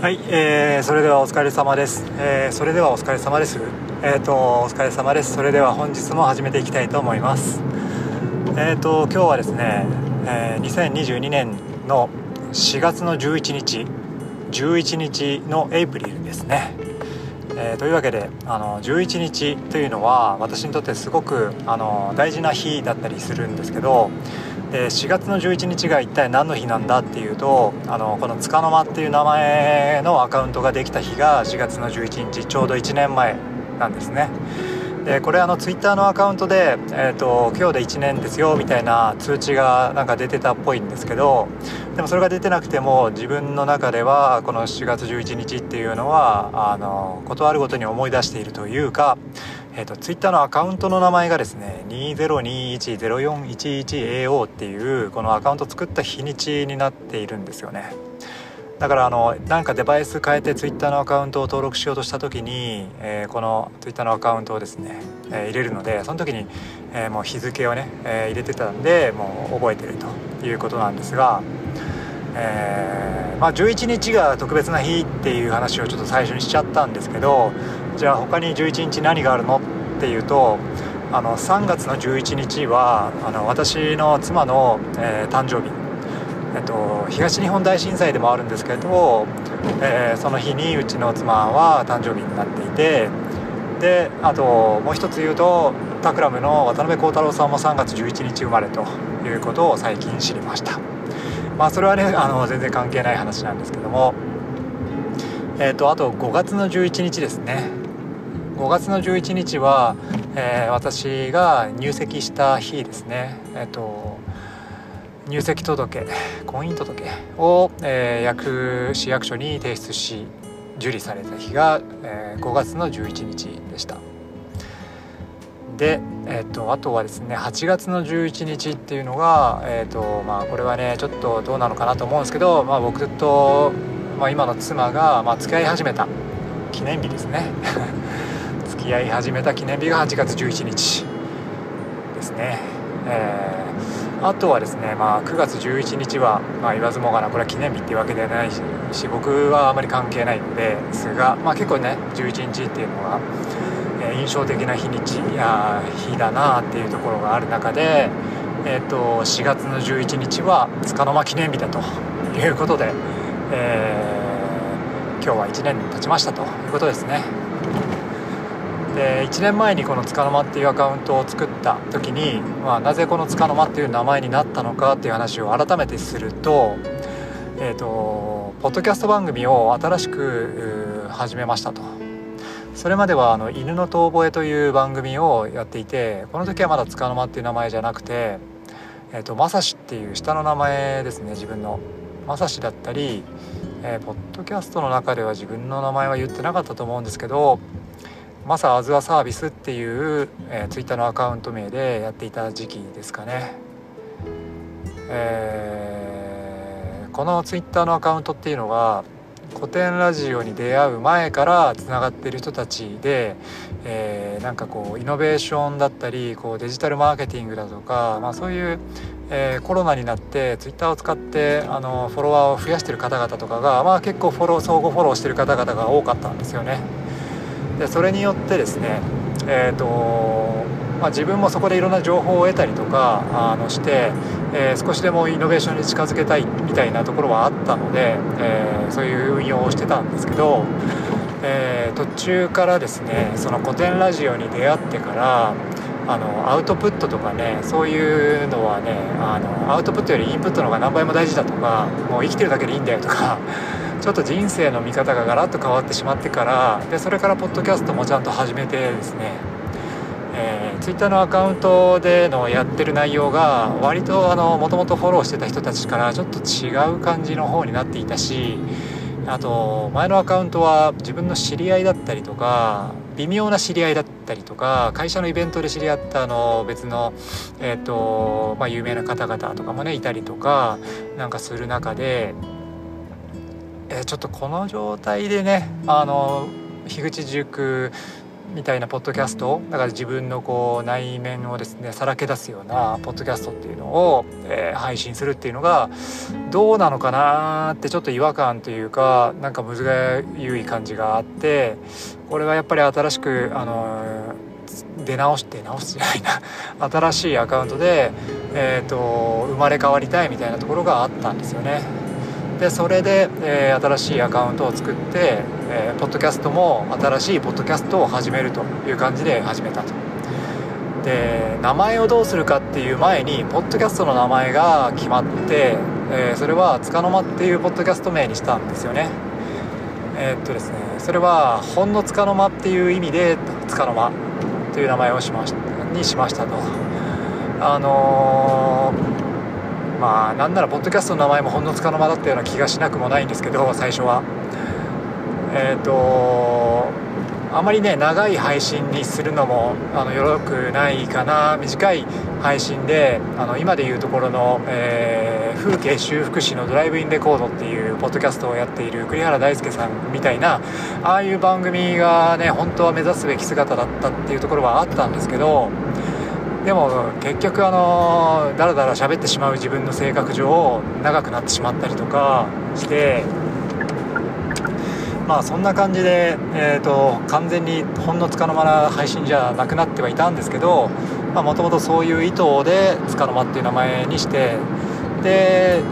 はい、えー、それではお疲れ様です。えー、それではお疲れ様です。えっ、ー、とお疲れ様です。それでは本日も始めていきたいと思います。えっ、ー、と今日はですね、えー、2022年の4月の11日、11日のエイプリルですね。えー、というわけであの11日というのは私にとってすごくあの大事な日だったりするんですけどで4月の11日が一体何の日なんだっていうとあのこのつかの間っていう名前のアカウントができた日が4月の11日ちょうど1年前なんですね。でこれあのツイッターのアカウントで、えーと、今日で1年ですよみたいな通知がなんか出てたっぽいんですけどでもそれが出てなくても自分の中ではこの4月11日っていうのはあの断るごとに思い出しているというかえーと、ツイッターのアカウントの名前がですね 20210411AO っていうこのアカウント作った日にちになっているんですよね。だからあのなんかデバイス変えてツイッターのアカウントを登録しようとした時に、えー、このツイッターのアカウントをですね、えー、入れるのでその時に、えー、もう日付をね、え入れてたんでもう覚えてるということなんですが、えまあ、11日が特別な日っていう話をちょっと最初にしちゃったんですけどじゃあ他に11日何があるの？っていうとあの3月の11日はあの私の妻の、えー、誕生日、えっと、東日本大震災でもあるんですけど、えー、その日にうちの妻は誕生日になっていてであともう一つ言うとタクラムの渡辺幸太郎さんも3月11日生まれということを最近知りました。まあそれはねあの全然関係ない話なんですけども。えっ、とあと5月の11日ですね。5月の11日は、えー、私が入籍した日ですね。えっ、ー、と入籍届婚姻届を、えー、役市役所に提出し受理された日が、えー、5月の11日でした。で、えーと、あとはですね8月の11日っていうのが、えーとまあ、これはねちょっとどうなのかなと思うんですけど、まあ、僕と、まあ、今の妻が、まあ、付き合い始めた記念日ですね。合い始めた記念日が8月11日ですね、えー、あとはですね、まあ、9月11日は、まあ、言わずもがなこれは記念日っていうわけではないし僕はあまり関係ないのですが、まあ、結構ね11日っていうのが、えー、印象的な日にちや日だなっていうところがある中で、えーと、4月の11日はつかの間記念日だということで、えー、今日は1年経ちましたということですね。で1年前にこのつかの間っていうアカウントを作った時に、まあ、なぜこのつかの間っていう名前になったのかっていう話を改めてすると,、えーと、ポッドキャスト番組を新しく始めましたと。それまではあの犬の遠吠えという番組をやっていてこの時はまだつかの間っていう名前じゃなくて、えーと、まさしっていう下の名前ですね自分のまさしだったり、えー、ポッドキャストの中では自分の名前は言ってなかったと思うんですけどマサアズアサービスっていう、えー、ツイッターのアカウント名でやっていた時期ですかね、えー、このツイッターのアカウントっていうのが古典ラジオに出会う前からつながってる人たちで、えー、なんかこうイノベーションだったりこうデジタルマーケティングだとか、まあ、そういう、えー、コロナになってツイッターを使ってあのフォロワーを増やしてる方々とかが、まあ、結構フォロー相互フォローしてる方々が多かったんですよね。でそれによってですねえーとまあ、自分もそこでいろんな情報を得たりとかあのして、えー、少しでもイノベーションに近づけたいみたいなところはあったので、えー、そういう運用をしてたんですけど、えー、途中からですねその古典ラジオに出会ってからあのアウトプットとかねそういうのはねあのアウトプットよりインプットの方が何倍も大事だとかもう生きてるだけでいいんだよとか ちょっと人生の見方がガラッと変わってしまってからでそれからポッドキャストもちゃんと始めてですね、えー、Twitter のアカウントでのやってる内容が割ともともとフォローしてた人たちからちょっと違う感じの方になっていたしあと前のアカウントは自分の知り合いだったりとか微妙な知り合いだったりとか会社のイベントで知り合ったあの別の、えーとまあ、有名な方々とかもねいたりとかなんかする中でえ、ちょっとこの状態でねあの樋口塾みたいなポッドキャストだから自分のこう内面をですねさらけ出すようなポッドキャストっていうのを、えー、配信するっていうのがどうなのかなってちょっと違和感というかなんか難がゆい感じがあってこれはやっぱり新しくあの出直して直すじゃないな 新しいアカウントで、えーと生まれ変わりたいみたいなところがあったんですよね。でそれで、えー、新しいアカウントを作って、えー、ポッドキャストも新しいポッドキャストを始めるという感じで始めたと。で名前をどうするかっていう前にポッドキャストの名前が決まって、えー、それはつかの間っていうポッドキャスト名にしたんですよね。えー、っとですねそれはほんのつかの間っていう意味でつかの間という名前をしましにしましたと。あのーまあなんならポッドキャストの名前もほんのつかの間だったような気がしなくもないんですけど最初は。えっ、ー、とあまりね長い配信にするのもあのよろくないかな。短い配信であの今でいうところの、えー、風景修復師のドライブインレコードっていうポッドキャストをやっている栗原大輔さんみたいなああいう番組がね本当は目指すべき姿だったっていうところはあったんですけどでも結局あのだらだら喋ってしまう自分の性格上長くなってしまったりとかしてまあそんな感じで、えーと、完全にほんのつかの間な配信じゃなくなってはいたんですけどもともとそういう意図でつかの間っていう名前にしてで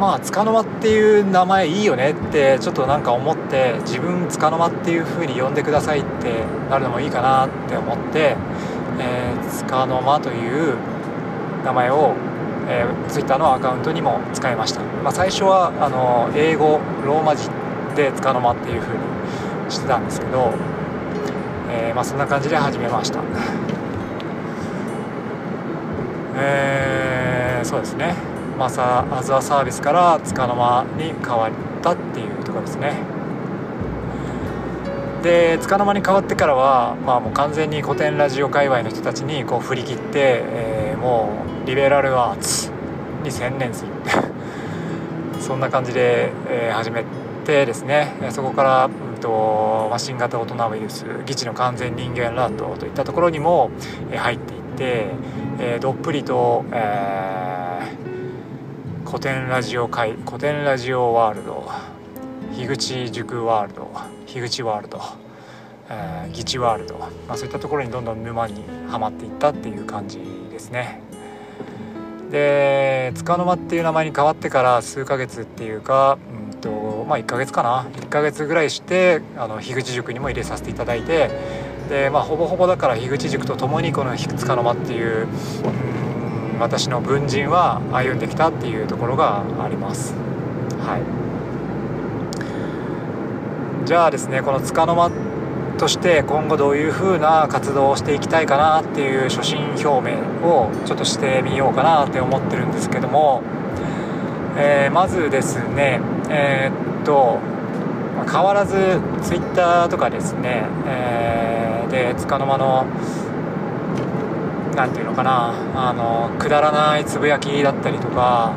まあつかの間っていう名前いいよねってちょっとなんか思って自分つかの間っていう風に呼んでくださいってなるのもいいかなって思ってえー、つかの間という名前を、えー、ツイッターのアカウントにも使いました、まあ、最初はあの英語ローマ字でつかの間っていう風にしてたんですけど、えー、まあ、そんな感じで始めました。えー、そうですね。マサアズアサービスからつかの間に変わったっていうところですね。でつかの間に変わってからは、まあ、もう完全に古典ラジオ界隈の人たちにこう振り切って、えー、もうリベラルアーツに専念する そんな感じで、えー、始めてですね。そこから、うんと、マシン型大人ウイルス「議事の完全人間ランド」といったところにも、えー、入っていって、えー、どっぷりと、えー、古典ラジオ界古典ラジオワールド樋口塾ワールド樋口ワールド、えー、議地ワールド、まあ、そういったところにどんどん沼にはまっていったっていう感じですね。で束の間っていう名前に変わってから数ヶ月っていうか、うんとまあ、1ヶ月かな？1ヶ月ぐらいしてあの樋口塾にも入れさせていただいてで、まあ、ほぼほぼだから樋口塾と共にこの束の間っていう、うん、私の文人は歩んできたっていうところがあります。はいじゃあですねこのつかの間として今後どういう風な活動をしていきたいかなっていう初心表明をちょっとしてみようかなって思ってるんですけども、えー、まずですねえー、っと変わらず Twitter とかですね、えー、でつかの間の何て言うのかなあのくだらないつぶやきだったりとか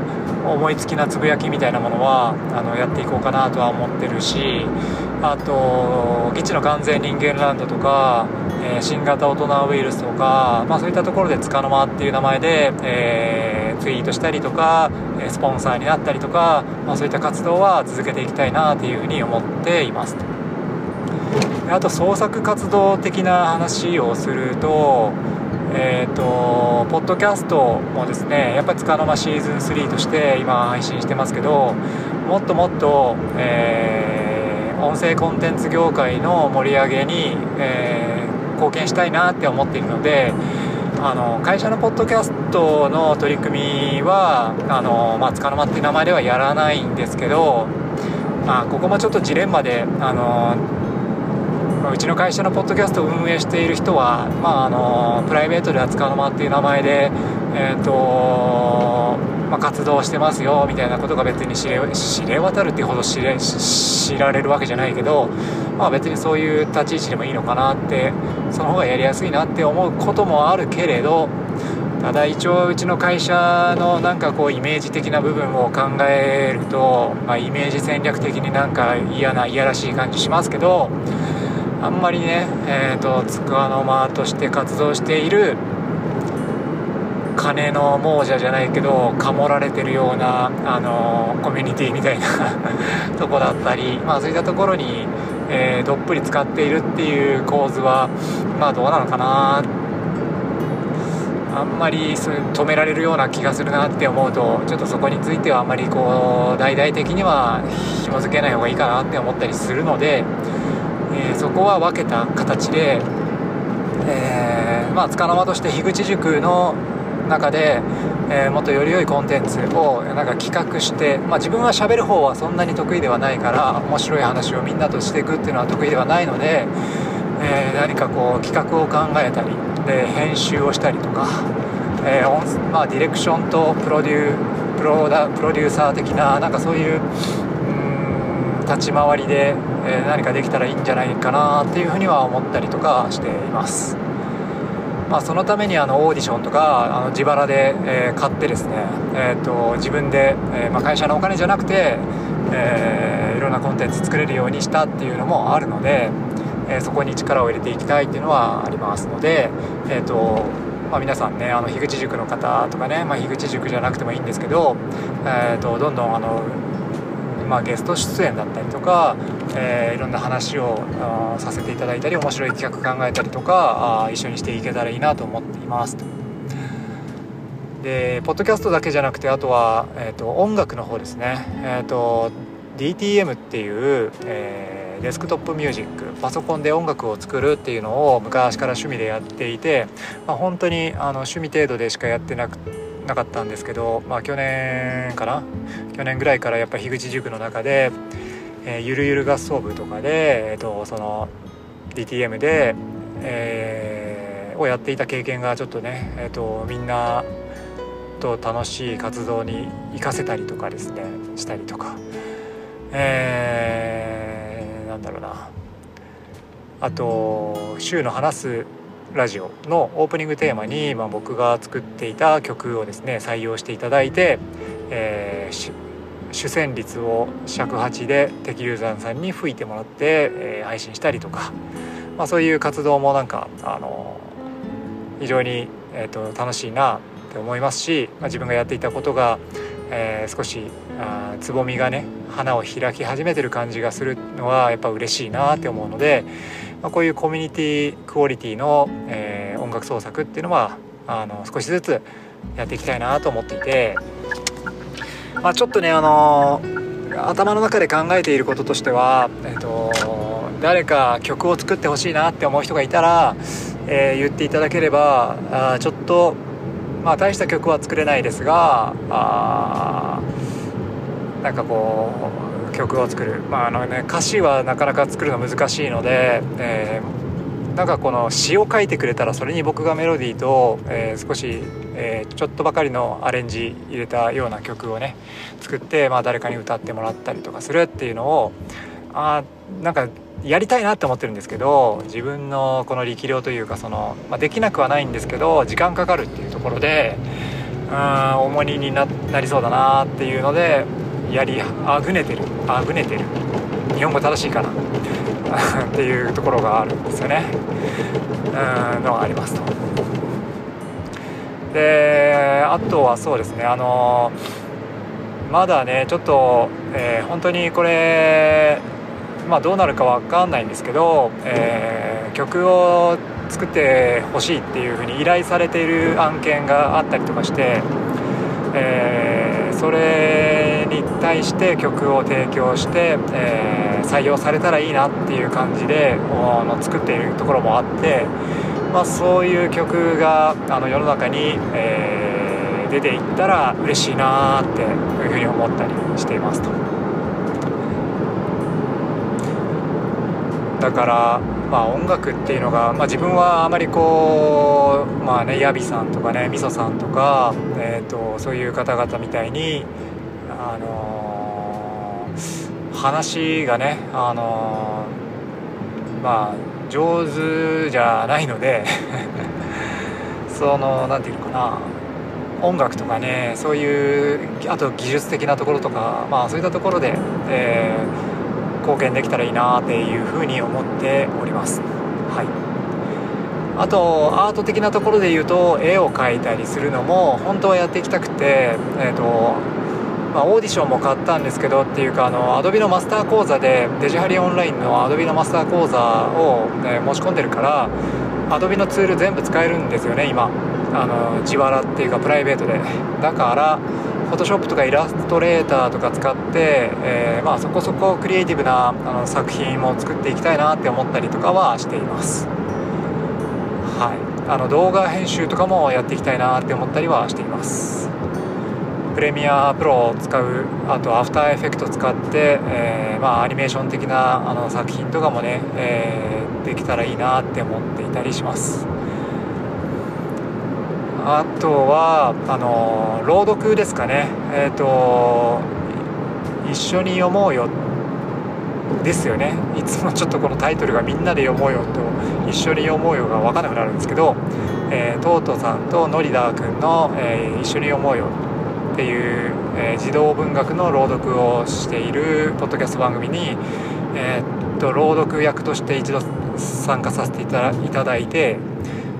思いつきなつぶやきみたいなものはあのやっていこうかなとは思ってるしあと「基地の完全人間ランド」とか、えー、新型大人ウイルスとか、まあ、そういったところで「つかの間」っていう名前で、えー、ツイートしたりとかスポンサーになったりとか、まあ、そういった活動は続けていきたいなというふうに思っています。あと創作活動的な話をするとえーと、ポッドキャストもですねやっぱりつかの間シーズン3として今配信してますけどもっともっと、えー、音声コンテンツ業界の盛り上げに、えー、貢献したいなって思っているのであの会社のポッドキャストの取り組みはあの、まあ、つかの間っていう名前ではやらないんですけど、まあ、ここもちょっとジレンマであのうちの会社のポッドキャストを運営している人は、まあ、あのプライベートで扱うの間っていう名前で、えーとまあ、活動してますよみたいなことが別に知れ知れ渡るっていうほど知れ知られるわけじゃないけど、まあ、別にそういう立ち位置でもいいのかなってその方がやりやすいなって思うこともあるけれどただ一応うちの会社のなんかこうイメージ的な部分を考えると、まあ、イメージ戦略的になんか嫌な嫌らしい感じしますけどあんまりね、えーと、つかの間として活動している金の亡者じゃないけどかもられてるようなあのコミュニティみたいな とこだったり、まあ、そういったところに、えー、どっぷり使っているっていう構図はまあどうなのかな。あんまり止められるような気がするなって思うとちょっとそこについてはあんまりこう大々的には紐付けない方がいいかなって思ったりするので、そこは分けた形で、えー、まあ、つかの間として樋口塾の中で、えー、もっとより良いコンテンツをなんか企画して、まあ、自分はしゃべる方はそんなに得意ではないから面白い話をみんなとしていくっていうのは得意ではないので、えー、何かこう企画を考えたりで編集をしたりとか、えーまあ、ディレクションとプロデュープロダプロデューサー的ななんかそういう立ち回りで、え何かできたらいいんじゃないかなっていうふうには思ったりとかしています。まあ、そのためにあのオーディションとかあの自腹で、えー、買ってですね、えーと、自分で、えー、まあ、会社のお金じゃなくて、えー、いろんなコンテンツ作れるようにしたっていうのもあるので、えそこに力を入れていきたいっていうのはありますので、えーとまあ、皆さんねあの樋口塾の方とかね、まあ、樋口塾じゃなくてもいいんですけど、えー、とどんどんあのまあ、ゲスト出演だったりとか、えー、いろんな話をさせていただいたり面白い企画考えたりとかあ一緒にしていけたらいいなと思っています。でポッドキャストだけじゃなくてあとは、えーと、音楽の方ですね、えーと、DTM っていう、えー、デスクトップミュージックパソコンで音楽を作るっていうのを昔から趣味でやっていて、まあ、本当にあの趣味程度でしかやってなくてなかったんですけど、まあ、去年かな去年ぐらいからやっぱ樋口塾の中で、えー、ゆるゆる合奏部とかで、えーと、その DTM で、えー、をやっていた経験がちょっとね、えーと、みんなと楽しい活動に生かせたりとかですねしたりとか、えー、なんだろうな。あと週の話すラジオのオープニングテーマに、まあ、僕が作っていた曲をですね採用していただいて、えー、主旋律を尺八で敵流山さんに吹いてもらって、えー、配信したりとか、まあ、そういう活動もなんか、あの非常に、えーと、楽しいなって思いますし、まあ、自分がやっていたことが、えー、少しあつぼみがね花を開き始めてる感じがするのはやっぱ嬉しいなって思うので、まあ、こういうコミュニティクオリティの、えー、音楽創作っていうのはあの少しずつやっていきたいなと思っていて。まあ、ちょっとねあの頭の中で考えていることとしては、えーと、誰か曲を作ってほしいなって思う人がいたら、えー、言っていただければあちょっと、まあ、大した曲は作れないですがあなんかこう曲を作る、まああのね、歌詞はなかなか作るの難しいので、えー、なんかこの詩を書いてくれたらそれに僕がメロディーと、えー、少しえー、ちょっとばかりのアレンジ入れたような曲をね作って、まあ、誰かに歌ってもらったりとかするっていうのをあなんかやりたいなって思ってるんですけど自分のこの力量というかその、まあ、できなくはないんですけど時間かかるっていうところでうん重荷になりそうだなっていうのでやりあぐねてる。あぐねてる。日本語正しいかな。っていうところがあるんですよね。うんのがありますと。であとはそうですね。あのまだねちょっと、えー、本当にこれまあどうなるか分かんないんですけど、えー、曲を作ってほしいっていうふうに依頼されている案件があったりとかして、えー、それに対して曲を提供して、えー、採用されたらいいなっていう感じであの作っているところもあって。まあ、そういう曲があの世の中に、えー、出ていったら嬉しいなっていうふうに思ったりしていますと。だから、まあ、音楽っていうのが、まあ、自分はあまりこうまあねヤビさんとかねみそさんとか、えーと、そういう方々みたいに、話がねあのー、まあ上手じゃないので その何て言うのかな音楽とかねそういうあと技術的なところとかまあそういったところで、えー、貢献できたらいいなっていうふうに思っております。はい。あとアート的なところで言うと絵を描いたりするのも本当はやっていきたくてえっ、ー、とまあ、オーディションも買ったんですけどっていうかあの Adobe のマスター講座でデジハリオンラインの Adobe のマスター講座を、ね、申し込んでるから Adobe のツール全部使えるんですよね今。あの自腹っていうかプライベートで。だからフォトショップとかイラストレーターとか使って、えー、まあ、そこそこクリエイティブなあの作品も作っていきたいなって思ったりとかはしています。はい。あの動画編集とかもやっていきたいなって思ったりはしています。プレミアプロを使うあとアフターエフェクト使って、えー、まあ、アニメーション的なあの作品とかもね、えー、できたらいいなって思っていたりします。あとはあの朗読ですかね。えっ、ー、と一緒に読もうよですよね。いつもちょっとこのタイトルが「みんなで読もうよ」と「一緒に読もうよ」が分からなくなるんですけど、えー、トートさんとノリダー君の、えー「一緒に読もうよ」っていう、え、児童文学の朗読をしているポッドキャスト番組に、えー、っと朗読役として一度参加させていただいて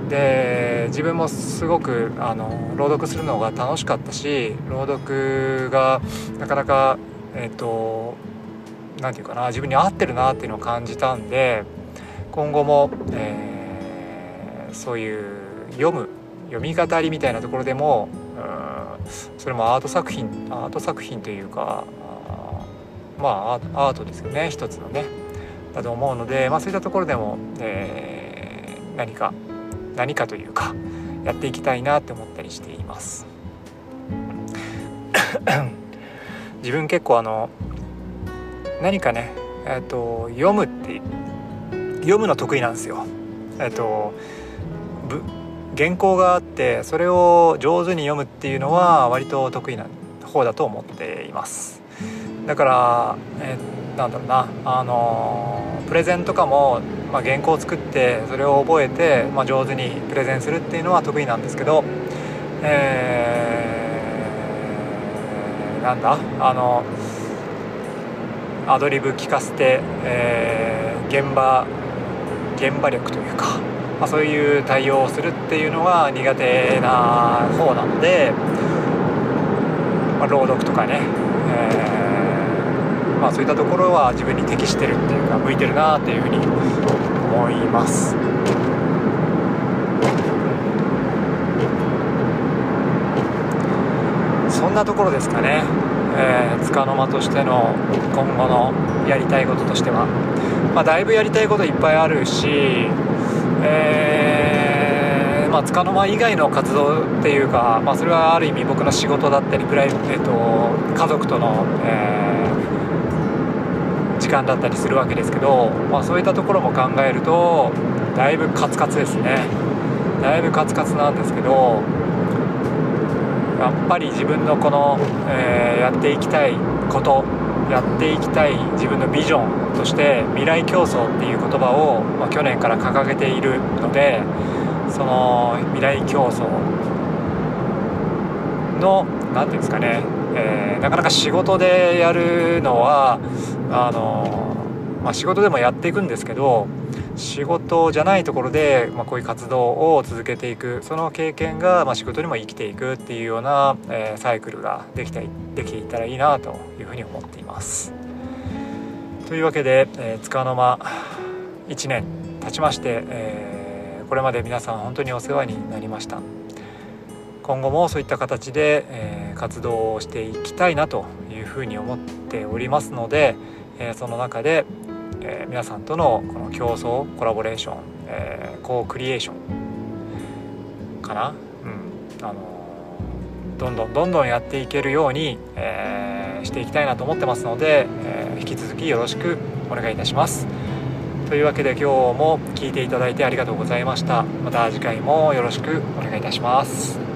で自分もすごくあの朗読するのが楽しかったし朗読がなかなかえっ、と何て言うかな自分に合ってるなっていうのを感じたんで今後も、えー、そういう読む読み語りみたいなところでもそれもアート作品アート作品というかまあアートですよね一つのね。だと思うので、まあ、そういったところでも、えー、何か何かというかやっていきたいなって思ったりしています。自分結構あの何かねえ、ー、と読むって読むの得意なんですよ。え、ー、と原稿がてそれを上手に読むっていうのは割と得意な方だと思っています。だから、え、なんだろうなあのプレゼンとかもまあ、原稿を作ってそれを覚えて、まあ、上手にプレゼンするっていうのは得意なんですけど、えー、なんだあのアドリブ聞かせて、えー、現場現場力というか、まあ、そういう対応をするっていうのが苦手な方なので、まあ、朗読とかね、えーまあ、そういったところは自分に適してるっていうか向いてるなっていうふうに思います。そんなところですかね、えー、束の間としての今後のやりたいこととしては、まあ、だいぶやりたいこといっぱいあるし、えーまあ、束の間以外の活動っていうか、まあ、それはある意味僕の仕事だったりプライベート家族との、えー時間だったりするわけですけど、まあ、そういったところも考えるとだいぶカツカツですね。だいぶカツカツなんですけどやっぱり自分のこの、えー、やっていきたいことやっていきたい自分のビジョンとして未来競争っていう言葉を、まあ、去年から掲げているのでその未来競争の何て言うんですかね、えー、なかなか仕事でやるのはあの、まあ、仕事でもやっていくんですけど仕事じゃないところで、まあ、こういう活動を続けていくその経験が、まあ、仕事にも生きていくっていうような、えー、サイクルができてできていたらいいなというふうに思っています。というわけで、えー、の間1年経ちまして、えー、これまで皆さん本当にお世話になりました。今後もそういった形で、えー、活動をしていきたいなというふうに思っておりますので、えー、その中で、えー、皆さんとのこの競争コラボレーション、えー、コークリエーションかな、うんあのどんどんどんどんやっていけるように、えしていきたいなと思ってますので、え引き続きよろしくお願いいたします。というわけで今日も聴いていただいてありがとうございました。また次回もよろしくお願いいたします。